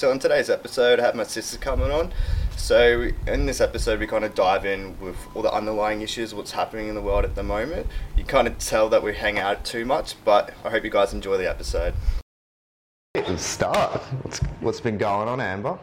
So, on today's episode, I have my sister coming on. So, in this episode, we kind of dive in with all the underlying issues, what's happening in the world at the moment. You kind of tell that we hang out too much, but I hope you guys enjoy the episode. Let's start. What's, what's been going on, Amber?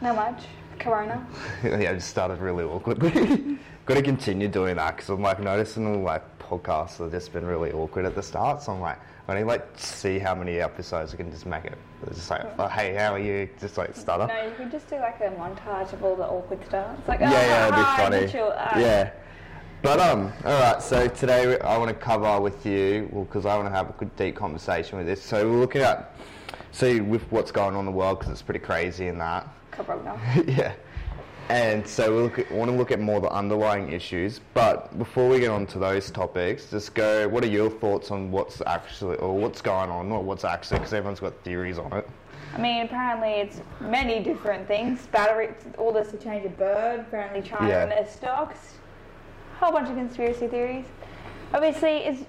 Not much. Corona. yeah, it started really awkwardly. Got to continue doing that because I'm like noticing all like podcasts have just been really awkward at the start. So I'm like, Need like see how many episodes I can just make it. It's just like, oh, hey, how are you? Just like stutter. No, you could just do like a montage of all the awkward stuff. It's like, oh, yeah, yeah, it'd be funny. uh, Yeah. But um, all right. So today I want to cover with you, well, because I want to have a good deep conversation with this. So we're looking at, see, with what's going on in the world, because it's pretty crazy in that. Corona. yeah. And so we look at, want to look at more the underlying issues. But before we get on to those topics, just go. What are your thoughts on what's actually or what's going on, or what's actually? Because everyone's got theories on it. I mean, apparently it's many different things. Battery, all this to change a bird. Apparently China Yeah. and their stocks. A whole bunch of conspiracy theories. Obviously, it's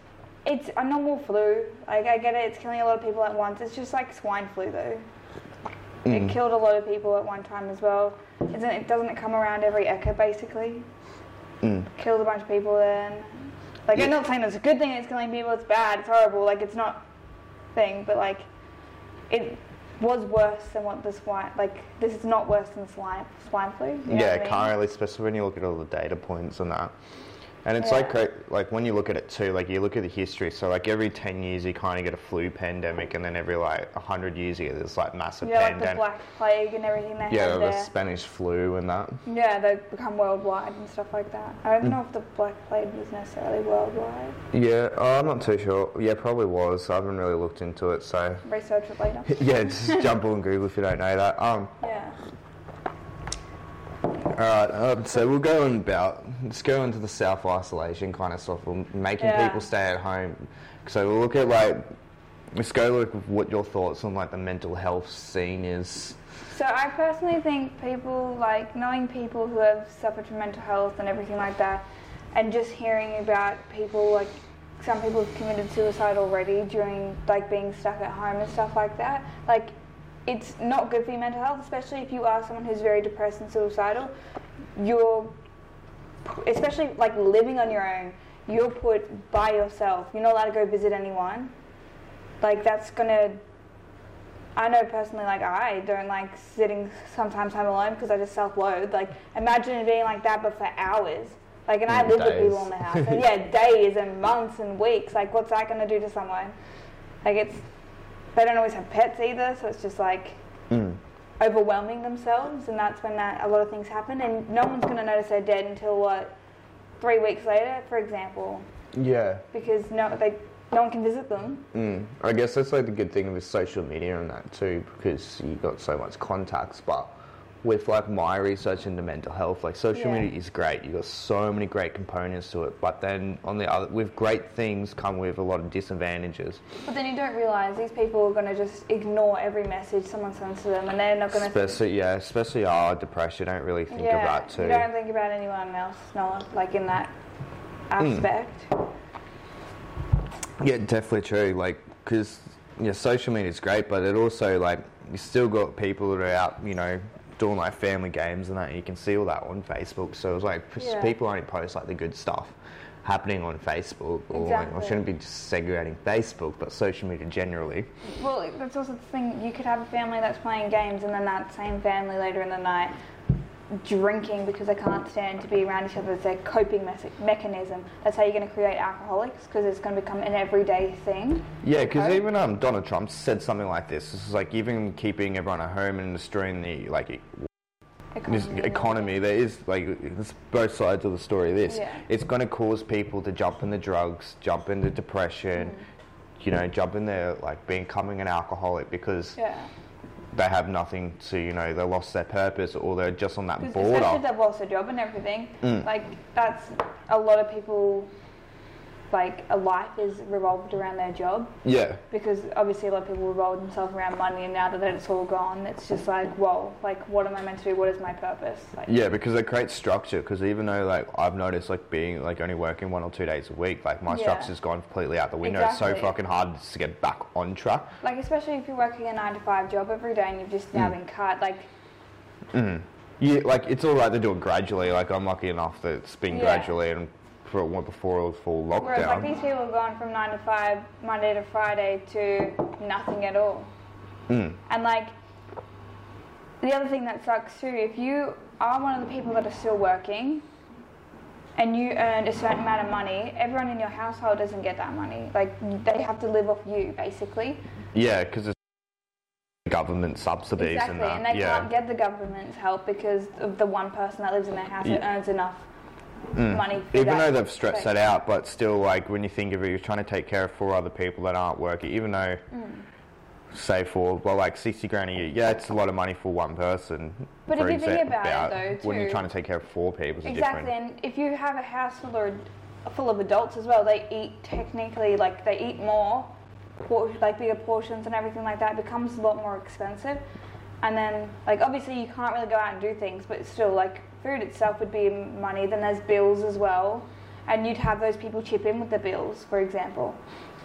it's a normal flu. Like I get it, it's killing a lot of people at once. It's just like swine flu, though. It mm. killed a lot of people at one time as well. Isn't it? Doesn't it come around every echo basically? Mm. Killed a bunch of people then. Like I'm not saying it's a good thing. It's killing people. It's bad. It's horrible. Like it's not thing, but like it was worse than what the swine. Like this is not worse than swine swine flu. you know yeah, what I mean? currently, especially when you look at all the data points and that. And it's Yeah. like like when you look at it too, like you look at the history. So like every ten years you kind of get a flu pandemic, and then every like hundred years you get this like massive Yeah, like the black plague and everything they yeah, the there. Spanish flu and that. Yeah, they become worldwide and stuff like that. I Mm. don't know if the black plague was necessarily worldwide. Yeah, oh, I'm not too sure. Yeah, probably was. I haven't really looked into it, so Research it later. yeah, just jump on Google if you don't know that. Um, Yeah. All right. Um, so we'll go on about let's go into the self isolation kind of stuff. Making Yeah. people stay at home. So we'll look at like let's go look at what your thoughts on like the mental health scene is. So I personally think people like knowing people who have suffered from mental health and everything like that, and just hearing about people like some people have committed suicide already during like being stuck at home and stuff like that. Like it's not good for your mental health, especially if you are someone who's very depressed and suicidal. You're especially like living on your own. You're put by yourself. You're not allowed to go visit anyone. Like that's gonna I know personally, like I don't like sitting sometimes home alone because I just self-loathe. Like imagine it being like that, but for hours. Like, and I Yeah, live with people in the house, and yeah, days and months and weeks. Like, what's that to do to someone? Like, it's they don't always have pets either, so it's just like Mm. overwhelming themselves, and that's when that, a lot of things happen. And no one's going to notice they're dead until what three weeks later, for example, Yeah. because no, they no one can visit them. Mm. I guess that's like the good thing with social media and that too, because you got so much contacts. But with like my research into mental health, like social Yeah. media is great. You've got so many great components to it. But then on the other, with great things come with a lot of disadvantages. But then you don't realise these people are going to just ignore every message someone sends to them, and they're not going to. Especially yeah, especially our depression. Don't really think yeah, about too. you don't think about anyone else, no, like in that Hmm. aspect. Yeah, definitely true. Like, because yeah, social media is great, but it also like you still got people that are out, you know, doing like family games and that. And you can see all that on Facebook. So it's like Yeah. people only post like the good stuff happening on Facebook, or like, I shouldn't be just segregating Facebook, but social media generally. Well, that's also the thing. You could have a family that's playing games, and then that same family later in the night drinking because they can't stand to be around each other. It's their coping mes- mechanism. That's how you're going to create alcoholics because it's going to become an everyday thing. Yeah, because even um, Donald Trump said something like this. This is like even keeping everyone at home and destroying the like Economy. economy. There is like both sides of the story. This Yeah. it's going to cause people to jump into drugs, jump into depression, Mm. you know, jump in there like becoming an alcoholic because Yeah. They have nothing to, you know, they lost their purpose or they're just on that 'Cause Especially if border. they've lost their job and everything. Mm. Like that's a lot of people like a life is revolved around their job Yeah. because obviously a lot of people revolve themselves around money and now that it's all gone it's just like whoa like what am I meant to do what is my purpose like Yeah, because it creates structure. Because even though like I've noticed like being like only working one or two days a week, like my Yeah. structure's gone completely out the window. It's so fucking hard to get back on track. like especially if you're working a nine to five job every day and you've just now mm. been cut like mm. Yeah, like it's all right to do it gradually. Like I'm lucky enough that it's been Yeah. gradually and for one before it was full whereas like these people have gone from nine to five Monday to Friday to nothing at all Mm. And like the other thing that sucks too, if you are one of the people that are still working and you earn a certain amount of money, everyone in your household doesn't get that money. Like they have to live off you basically. Yeah, because it's government subsidies exactly. and that. And they yeah. can't get the government's help because of the one person that lives in their house that Yeah. earns enough money for Mm. Even that though they've stretched space. that out, but still, like when you think of it, you're trying to take care of four other people that aren't working. Even though, Mm. say for well, like sixty grand a year, yeah, it's a lot of money for one person. But if you think exa- about it, though, when you're trying to take care of four people, it's Exactly, different. and if you have a house full of, full of adults as well, they eat technically like they eat more, like bigger portions and everything like that. It becomes a lot more expensive, and then like obviously you can't really go out and do things, but still like food itself would be money. Then there's bills as well, and you'd have those people chip in with the bills, for example.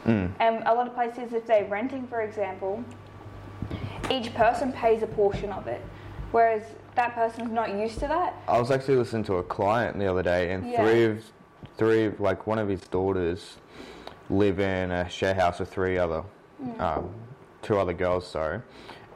Mm. And a lot of places, if they're renting, for example, each person pays a portion of it, whereas that person's not used to that. I was actually listening to a client the other day, and Yeah. three of three like one of his daughters live in a share house with three other, Mm. um, two other girls, sorry,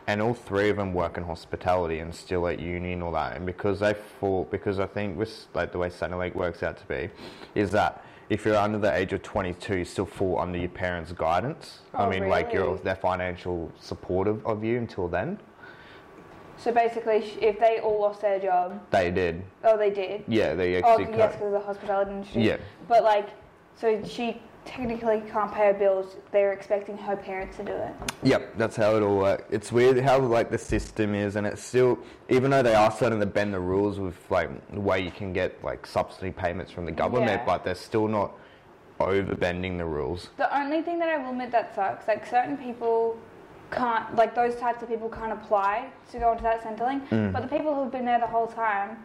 and all three of them work in hospitality and still at uni and all that. And because they fall, because I think with like the way Centrelink works out to be, is that if you're under the age of 22, you still fall under your parents' guidance. I Oh, mean, like you're really? their financial supportive of you until then. So basically, if they all lost their job, They did, oh, they did. yeah. They Oh, yes, because of the hospitality industry. Yeah. But like, so she technically can't pay her bills. They're expecting her parents to do it. Yep, that's how it all works. It's weird how like the system is, and it's still even though they are starting to bend the rules with like the way you can get like subsidy payments from the government, Yeah. but they're still not over bending the rules. The only thing that I will admit that sucks, like certain people can't, like those types of people can't apply to go into that Centrelink, Mm. but the people who've been there the whole time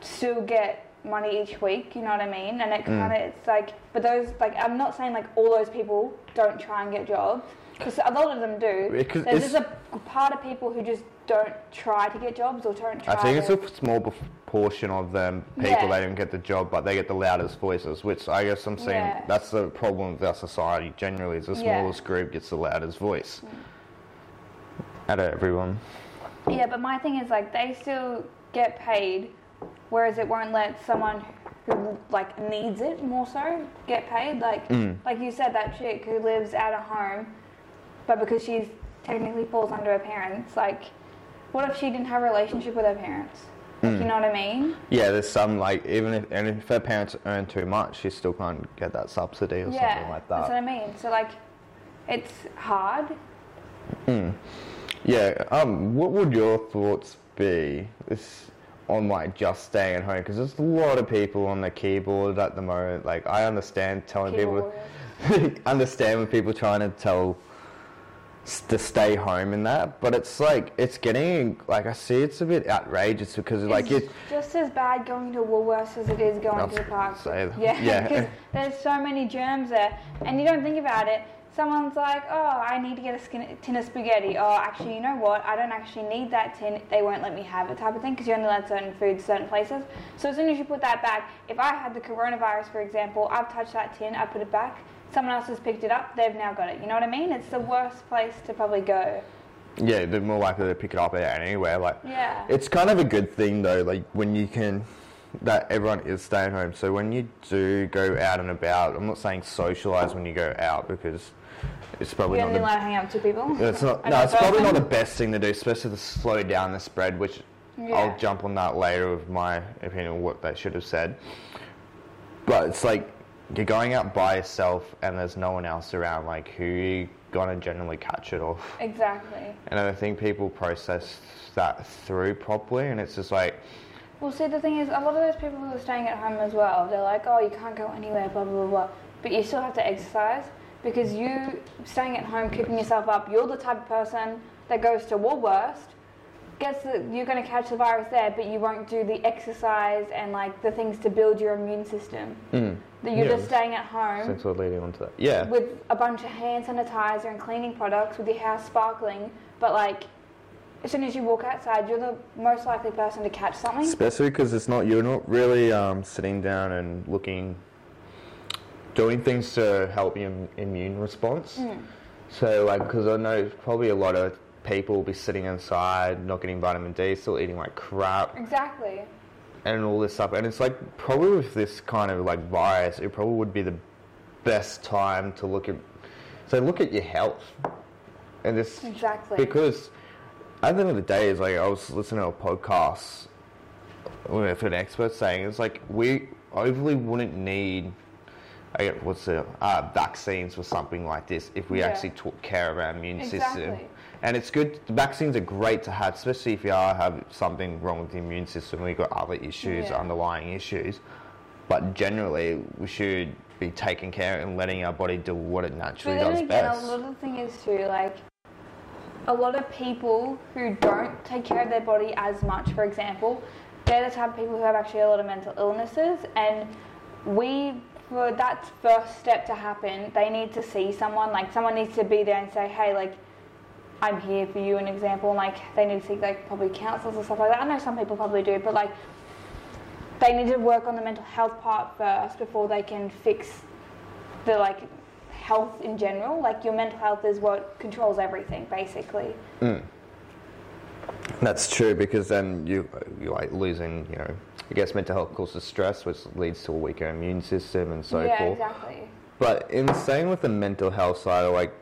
still get money each week. You know what I mean? And it Mm. kind of, it's like, but those, like, I'm not saying like all those people don't try and get jobs. Because a lot of them do. Because There's just a part of people who just don't try to get jobs or don't try. I think it's a small bef- portion of them people Yeah. they don't get the job, but they get the loudest voices, which I guess I'm saying Yeah. that's the problem with our society generally. Is the Yeah. smallest group gets the loudest voice. Out of everyone. Yeah, but my thing is like they still get paid, whereas it won't let someone who like needs it more so get paid. Like Mm. like you said, that chick who lives out of home, but because she's technically falls under her parents, like what if she didn't have a relationship with her parents? Like, Mm. You know what I mean? Yeah, there's some like even if and if her parents earn too much, she still can't get that subsidy or yeah, something like that. that's what I mean. So like, it's hard. Yeah. Um. What would your thoughts be this on like just staying at home? Because there's a lot of people on the keyboard at the moment. Like I understand telling Keyboard people, understand when people trying to tell to stay home and that, but it's like it's getting like I see it's a bit outrageous because like it's just as bad going to Woolworths as it is going to the park. Yeah, Yeah. because there's so many germs there, and you don't think about it. Someone's like, "Oh, I need to get a skin- tin of spaghetti." Oh, actually, you know what? I don't actually need that tin. They won't let me have it, type of thing, because you're only allowed certain foods, certain places. So as soon as you put that back, if I had the coronavirus, for example, I've touched that tin, I put it back. Someone else has picked it up. They've now got it. You know what I mean? It's the worst place to probably go. Yeah, they're more likely to pick it up anywhere. Like Yeah. It's kind of a good thing though, like when you can, that everyone is staying home. So when you do go out and about, I'm not saying socialise when you go out because it's probably You're not only the allowed to hang out with two people. it's not, no, it's probably not the best thing to do, especially to slow down the spread, which Yeah. I'll jump on that later with my opinion of what they should have said. But it's like you're going out by yourself and there's no one else around, like who you gonna generally catch it off? Exactly. And I think people process that through properly, and it's just like, Well, see, the thing is, a lot of those people who are staying at home as well, they're like, oh, you can't go anywhere, blah, blah, blah, blah. but you still have to exercise because you staying at home keeping yourself up. You're the type of person that goes to Woolworths, gets the, you're going to catch the virus there, but you won't do the exercise and like the things to build your immune system. Mm. That you're Yeah, just staying at home Thanks for leading on to that. Yeah. with a bunch of hand sanitizer and cleaning products with your house sparkling, but like as soon as you walk outside, you're the most likely person to catch something. Especially because it's not you're not really um, sitting down and looking, doing things to help your immune response. Hmm. So like, because I know probably a lot of people will be sitting inside, not getting vitamin D, still eating like crap, Exactly. and all this stuff. And it's like probably with this kind of like virus, it probably would be the best time to look at. So look at your health, and this Exactly. because at the end of the day, is like I was listening to a podcast with an expert saying it's like we overly wouldn't need. I get what's the uh, vaccines for something like this if we Yeah. actually took care of our immune system. And it's good. The vaccines are great to have, especially if you are have something wrong with the immune system. We've got other issues, Yeah. underlying issues. But generally, we should be taking care and letting our body do what it naturally But then does again, best. a lot of the thing is too like a lot of people who don't take care of their body as much, for example, they're the type of people who have actually a lot of mental illnesses, and we for that first step to happen, they need to see someone. Like someone needs to be there and say, hey, like. I'm here for you, an example. Like they need to seek like probably counsellors or stuff like that. I know some people probably do, but like they need to work on the mental health part first before they can fix the like health in general. Like your mental health is what controls everything, basically. Mm. That's true because then you you like losing, you know, I guess mental health causes stress, which leads to a weaker immune system and so yeah, forth. exactly. But in saying with the mental health side, like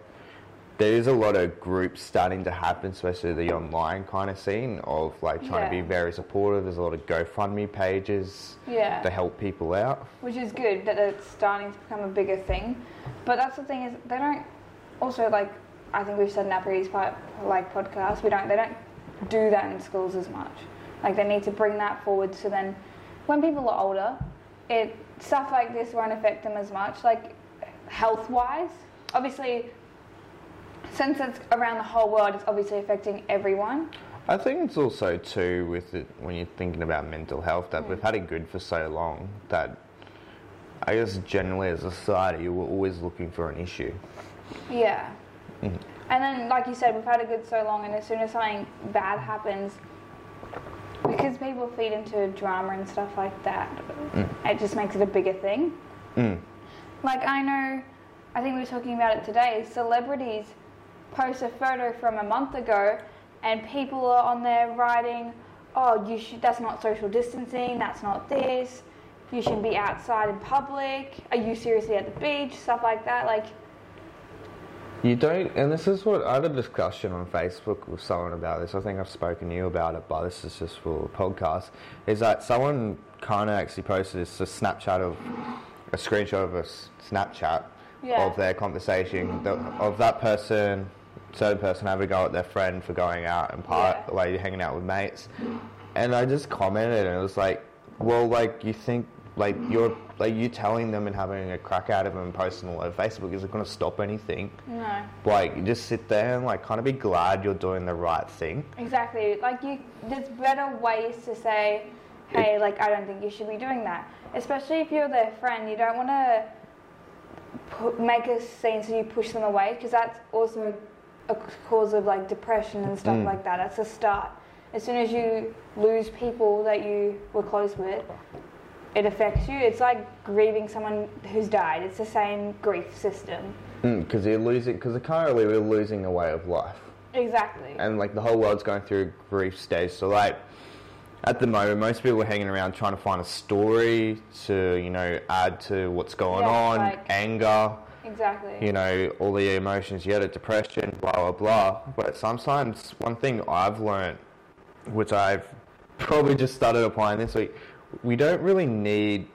there is a lot of groups starting to happen, especially the online kind of scene of like trying to be very supportive. There's a lot of GoFundMe pages Yeah. to help people out. Which is good that it's starting to become a bigger thing. But that's the thing is they don't also like I think we've said in our previous part, like podcast, we don't they don't do that in schools as much. Like they need to bring that forward so then when people are older, it stuff like this won't affect them as much. Like health wise. Obviously since it's around the whole world it's obviously affecting everyone. I think it's also too with it when you're thinking about mental health that we've hmm. had it good for so long that I guess generally as a society we're always looking for an issue. Yeah. Mm. And then, like you said, we've had a good so long, and as soon as something bad happens, because people feed into drama and stuff like that, it just makes it a bigger thing. Mm. Like, I know, I think we were talking about it today, celebrities post a photo from a month ago, and people are on there writing, oh, you should, that's not social distancing, that's not this, you shouldn't be outside in public, are you seriously at the beach, stuff like that. Like, You don't, and this is what I had a discussion on Facebook with someone about this. I think I've spoken to you about it, but this is just for a podcast. Is that someone kind of actually posted this a Snapchat of a screenshot of a Snapchat Yeah. of their conversation the, of that person, certain person having a go at their friend for going out and part, Yeah. like hanging out with mates, and I just commented and it was like, well, like you think. Like you're, like you telling them and having a crack out of them and posting all over Facebook isn't going to stop anything no. like you just sit there and like kind of be glad you're doing the right thing. Exactly. Like you, there's better ways to say, "Hey, like I don't think you should be doing that." Especially if you're their friend, you don't want to pu- make a scene so you push them away because that's also a cause of like depression and stuff Mm. like that. That's a start. As soon as you lose people that you were close with, it affects you. It's like grieving someone who's died. It's the same grief system. Mm, because you're losing, because currently we're losing a way of life, Exactly. and like the whole world's going through a grief stage. So like at the moment, most people are hanging around trying to find a story to you know add to what's going Yeah, on, like- anger. exactly. you know, all the emotions you had, a depression, blah, blah, blah. But sometimes one thing I've learned, which I've probably just started applying this week, we don't really need,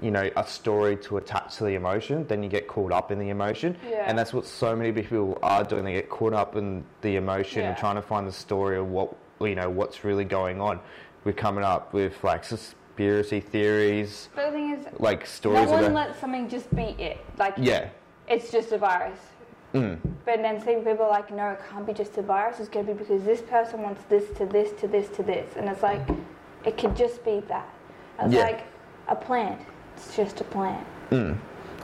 you know, a story to attach to the emotion. Then you get caught up in the emotion. Yeah. And that's what so many people are doing. They get caught up in the emotion and trying to find the story of what, you know, what's really going on. We're coming up with like conspiracy theories, But the thing is, like stories no one about. lets something just be it. Like, yeah. it's just a virus. Mm. But then see people are like, no, it can't be just a virus. It's going to be because this person wants this to this to this to this, and it's like, it could just be that. It's Yeah. like a plant. It's just a plant. Mm.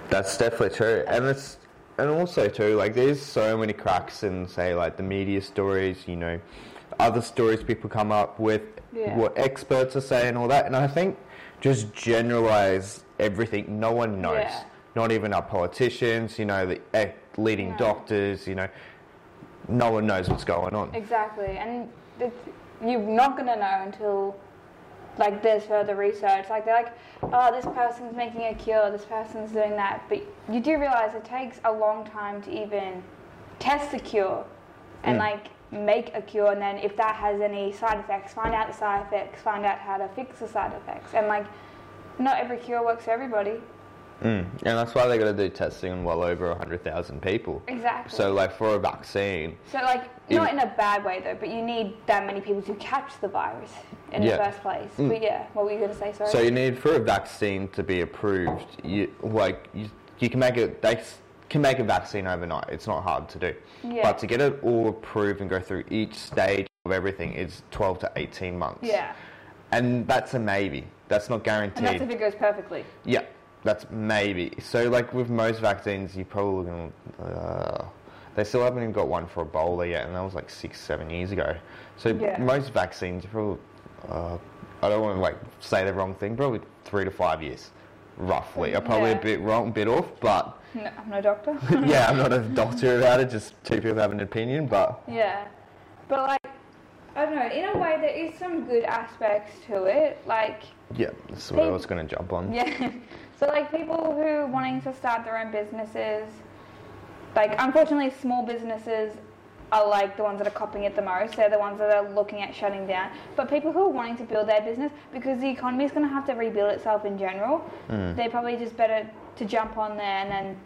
That's definitely true, and it's and also too like there's so many cracks in say like the media stories, you know, other stories people come up with, Yeah. what experts are saying, all that, and I think just generalize everything. No one knows, Yeah. not even our politicians, you know, the eh, leading No. doctors, you know, no one knows what's going on. Exactly, and you're not going to know until like this further research. Like they're like, oh, this person's making a cure, this person's doing that, but you do realize it takes a long time to even test the cure and Mm. like make a cure, and then if that has any side effects, find out the side effects, find out how to fix the side effects, and like not every cure works for everybody. Mm. And that's why they got to do testing on well over hundred thousand people. Exactly. So like for a vaccine, So, like, not in a bad way though, but you need that many people to catch the virus in Yeah. the first place. Mm. But yeah, what were you going to say? Sorry. So you need for a vaccine to be approved. You like you, you can make it. They can make a vaccine overnight. It's not hard to do. Yeah. But to get it all approved and go through each stage of everything is 12 to 18 months. yeah, And that's a maybe. That's not guaranteed. and that's if it goes perfectly. yeah. That's maybe. So like with most vaccines, you're probably gonna. Uh, they still haven't even got one for Ebola yet, and that was like six, seven years ago. So Yeah. most vaccines, probably. Uh, I don't want to like say the wrong thing. Probably three to five years, roughly. I'm probably Yeah. a bit wrong, bit off, but No, I'm no doctor. yeah, I'm not a doctor about it. Just two people have an opinion, but yeah, but like, I don't know. In a way, there is some good aspects to it. Like, yeah, that's what I was going to jump on. yeah. So like people who wanting to start their own businesses, like unfortunately small businesses are like the ones that are copying it the most. They're the ones that are looking at shutting down. But people who are wanting to build their business because the economy is going to have to rebuild itself in general, Mm. they're probably just better to jump on there and then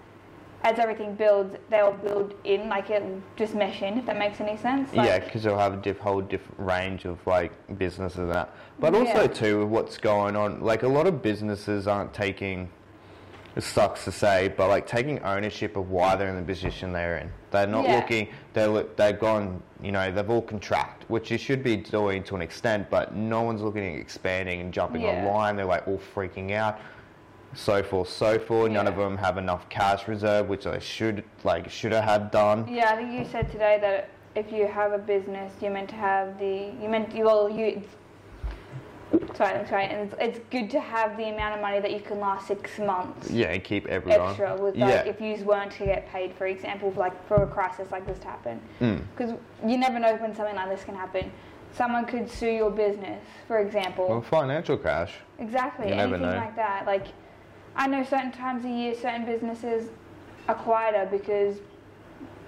as everything builds, they'll build in like it'll just mesh in. If that makes any sense. Like, yeah, because they'll have a diff- whole different range of like businesses and that. But also Yeah. too, with what's going on, like a lot of businesses aren't taking. It sucks to say, but like taking ownership of why they're in the position they're in. They're not Yeah. looking. They're look- they've gone. You know, they've all contract, which you should be doing to an extent, but no one's looking at expanding and jumping Yeah. online. They're like all freaking out. So forth, so forth. None of them have enough cash reserve, which they should like should have done. Yeah, I think you said today that if you have a business, you're meant to have the you meant you well you. Sorry, sorry, and it's, it's good to have the amount of money that you can last six months Yeah, and keep everyone. extra with yeah. like if you weren't to get paid, for example, for, like for a crisis like this to happen, Mm. because you never know when something like this can happen. Someone could sue your business, for example. Well, financial crash. Exactly. You never Anything know. like that. Like, I know certain times a year, certain businesses are quieter because,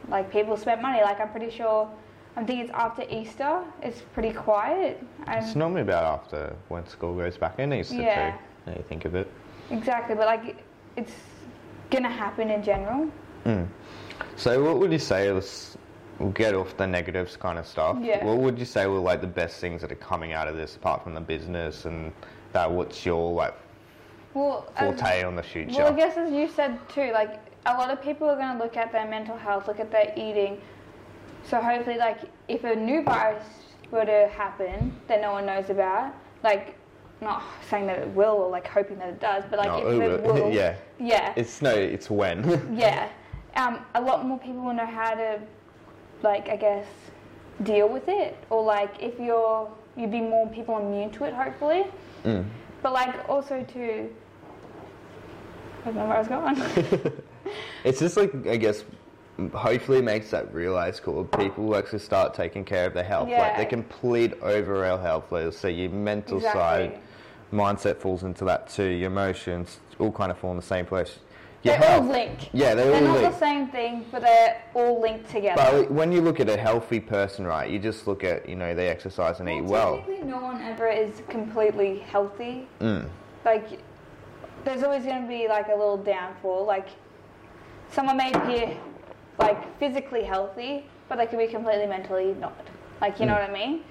like, people spent money. Like, I'm pretty sure. I think it's after Easter. It's pretty quiet. It's normally about after when school goes back in Easter Yeah. too. Now you think of it. exactly, but like, it's gonna happen in general. Mm. So what would you say was, we'll get off the negatives kind of stuff. Yeah. What would you say were like the best things that are coming out of this apart from the business and that what's your like Well, as- forte on the future? Well, I guess as you said too, like a lot of people are going to look at their mental health, look at their eating. So hopefully, like if a new virus were to happen that no one knows about, like not saying that it will or like hoping that it does, but like No, if it it will. will, Yeah. yeah, It's no, it's when. yeah, um, a lot more people will know how to, like I guess, deal with it, or like if you're you'd be more people immune to it, hopefully. Mm. But like also too. I don't know where I was going. It's just like I guess hopefully it makes that realize cool people actually start taking care of their health. Like Yeah. the complete overall health. Like so your mental Exactly. side, mindset falls into that too. Your emotions all kind of fall in the same place. Your They're all linked. Yeah, they're, They're all not linked. the same thing, but they're all linked together. But when you look at a healthy person, right, you just look at you know they exercise and eat well. No one ever is completely healthy. Mm. Like, there's always going to be like a little downfall. Like, someone may appear like physically healthy, but they could be completely mentally not. Like, you know Mm. what I mean?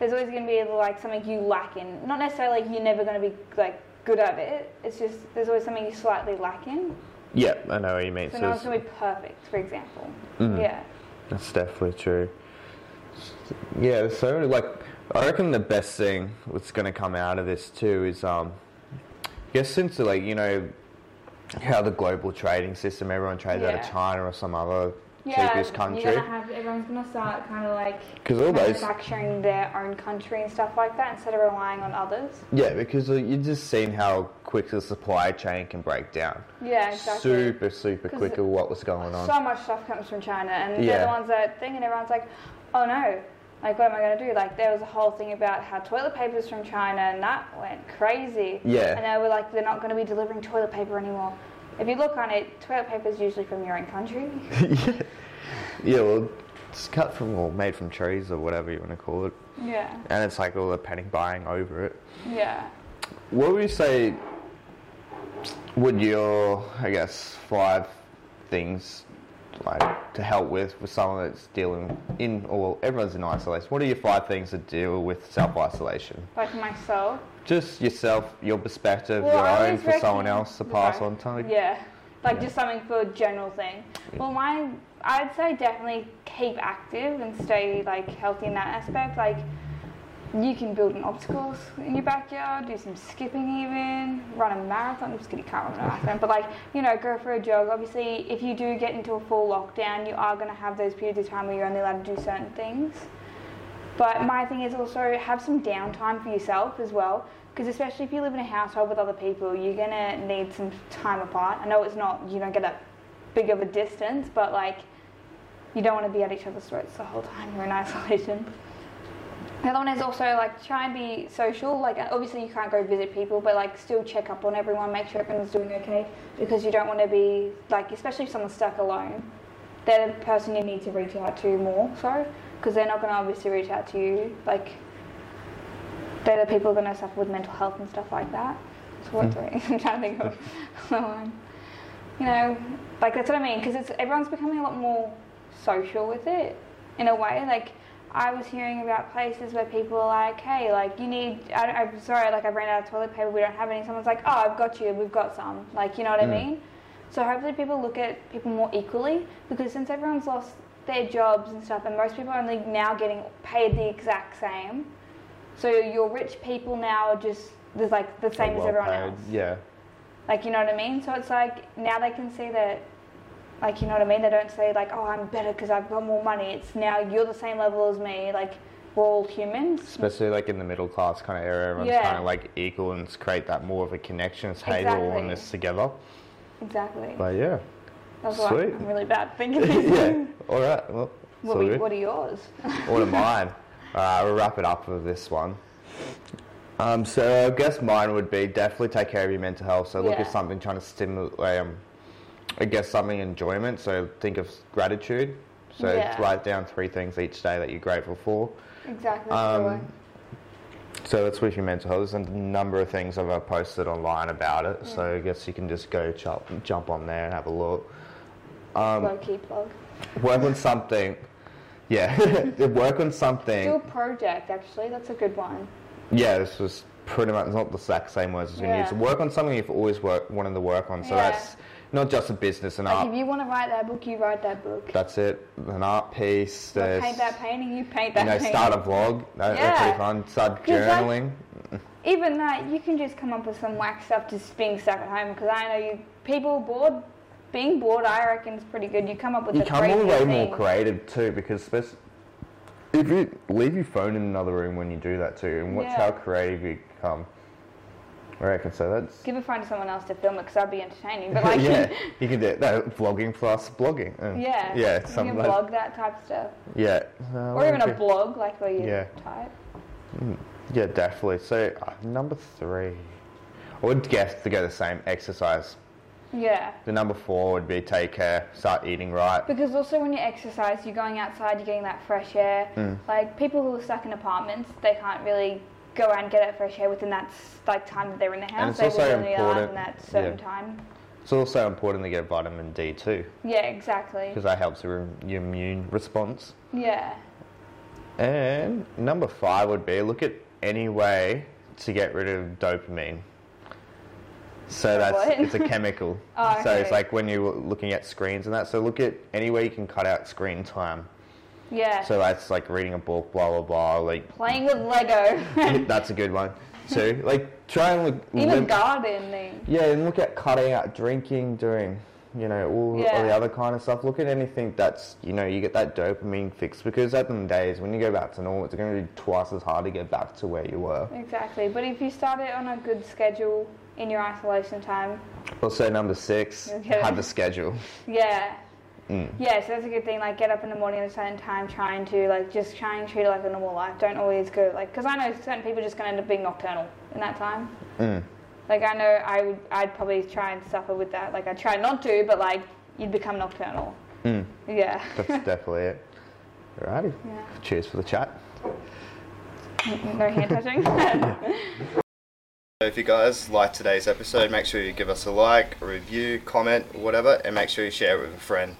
there's always going to be like something you lack in. Not necessarily like, you're never going to be like good at it. It's just there's always something you slightly lack in. Yeah, I know what you mean. So So no one's going to be perfect, for example. Mhm. Yeah. That's definitely true. Yeah, so like I reckon the best thing that's going to come out of this too is um, guess since like you know how the global trading system, everyone trades out of China or some other Yeah, cheapest country. you're gonna have everyone's gonna start kind of like all those- manufacturing their own country and stuff like that instead of relying on others. Yeah, because you've just seen how quick the supply chain can break down. Yeah, exactly. Super, super quick of what was going on. So much stuff comes from China, and they're the ones that think, and everyone's like, "Oh no, like what am I going to do?" Like there was a whole thing about how toilet paper's from China, and that went crazy. Yeah. And they were like, "They're not going to be delivering toilet paper anymore." If you look on it, toilet paper is usually from your own country. yeah. yeah, well, it's cut from or made from trees or whatever you want to call it, yeah, and it's like all the panic buying over it. yeah. What would you say would your, I guess, five things like to help with with someone that's dealing in, or well, everyone's in isolation? What are your five things to deal with self isolation? Like myself. Just yourself, your perspective, Well, I your own for someone else to pass Sorry. on to. Yeah, like Yeah. just something for a general thing. Well, my I'd say definitely keep active and stay like healthy in that aspect. Like you can build an obstacles in your backyard, do some skipping even, run a marathon. I'm just kidding, can't run a marathon, but like you know, go for a jog. Obviously, if you do get into a full lockdown, you are going to have those periods of time where you're only allowed to do certain things. But my thing is also have some downtime for yourself as well, because especially if you live in a household with other people, you're gonna need some time apart. I know it's not you don't get that big of a distance, but like you don't want to be at each other's throats the whole time you're in isolation. The other one is also like try and be social. Like uh, obviously you can't go visit people, but like still check up on everyone, make sure everyone's doing okay, because you don't want to be like especially if someone's stuck alone. They're the person you need to reach out to more, so because they're not going to obviously reach out to you. Like they're the people going to suffer with mental health and stuff like that. So what hmm. three? I'm trying to think of another one. You know, like that's what I mean because it's everyone's becoming a lot more social with it in a way. Like I was hearing about places where people are like, "Hey, like you need," I, I'm sorry, like I've ran out of toilet paper. We don't have any. Someone's like, "Oh, I've got you. We've got some." Like you know what I mm. mean? So hopefully people look at people more equally because since everyone's lost their jobs and stuff, and most people are only now getting paid the exact same. So your rich people now are just there's like the same as everyone paid, else. Yeah. Like you know what I mean? So it's like now they can see that, like you know what I mean. They don't say like, oh, I'm better because I've got more money. It's now you're the same level as me. Like we're all humans. Especially like in the middle class kind of area, everyone's Yeah. kind of like equal and it's create that more of a connection. It's hey, we're all in this together. Exactly. But yeah. That's why sweet. I'm really bad thinking. yeah. All right. Well, What, are, what are yours? What are mine? Right, we'll wrap it up with this one. Um, so I guess mine would be definitely take care of your mental health. So look at something trying to stimulate, um, I guess something enjoyment. So think of gratitude. So Yeah. write down three things each day that you're grateful for. exactly. Um, So that's with your mental health. There's a number of things I've posted online about it. So I guess you can just go jump, jump on there and have a look. Um, Low key plug. work on something. Yeah, work on something. Do a project actually. That's a good one. Yeah, this was pretty much not the exact same words as we Yeah. use. Work on something you've always worked, wanted to work on. So Yeah. that's not just a business and Like art. if you want to write that book, you write that book. That's it. An art piece. There's, paint that painting, you paint that you know, painting. start a vlog. That, That's Yeah. pretty fun. Start 'Cause, journaling. Even that, you can just come up with some whack stuff just being stuck at home. Because I know you people bored. Being bored, I reckon, is pretty good. You come up with you the come craziest all way things. more creative too because spec- if you leave your phone in another room when you do that too, and watch Yeah. how creative you I reckon so. That's Give a phone to someone else to film it because that'd be entertaining. But like, yeah, you can do it. No, vlogging plus blogging. Uh, yeah, yeah, you something can like blog that type of stuff, yeah, Uh, or even a blog like where you Yeah. type. Yeah, definitely. So uh, number three, I would guess to go the same. Exercise. Yeah. The number four would be take care, start eating right. Because also when you exercise, you're going outside, you're getting that fresh air. Mm. Like people who are stuck in apartments, they can't really go out and get that fresh air within that like time that they're in the house. And it's they also will only allow important- in that certain yeah. time. It's also important to get vitamin D too, Yeah, exactly. because that helps your, your immune response. Yeah. And number five would be look at any way to get rid of dopamine. So that's what? it's a chemical. Oh, So it's like when you're looking at screens and that. So look at any way you can cut out screen time. Yeah. So that's like reading a book, blah blah blah. Like Playing with Lego. Mm, that's a good one So Like try and look. Even lim- gardening. yeah, and look at cutting out drinking, doing you know all, all the other kind of stuff. Look at anything that's you know you get that dopamine fix because at them days when you go back to normal, it's going to be twice as hard to get back to where you were. Exactly. But if you start it on a good schedule in your isolation time, Also, number six, have a schedule. yeah. Mm. Yeah, so that's a good thing. Like, get up in the morning at a certain time, trying to like just try and treat it like a normal life. Don't always go like because I know certain people are just gonna end up being nocturnal in that time. Mm. Like I know I would, I'd probably try and suffer with that. Like I try not to, but like you'd become nocturnal. Mm. Yeah. That's definitely it. Alrighty. Yeah. Cheers for the chat. no hand touching. So if you guys like today's episode, make sure you give us a like, a review, comment, whatever, and make sure you share it with a friend.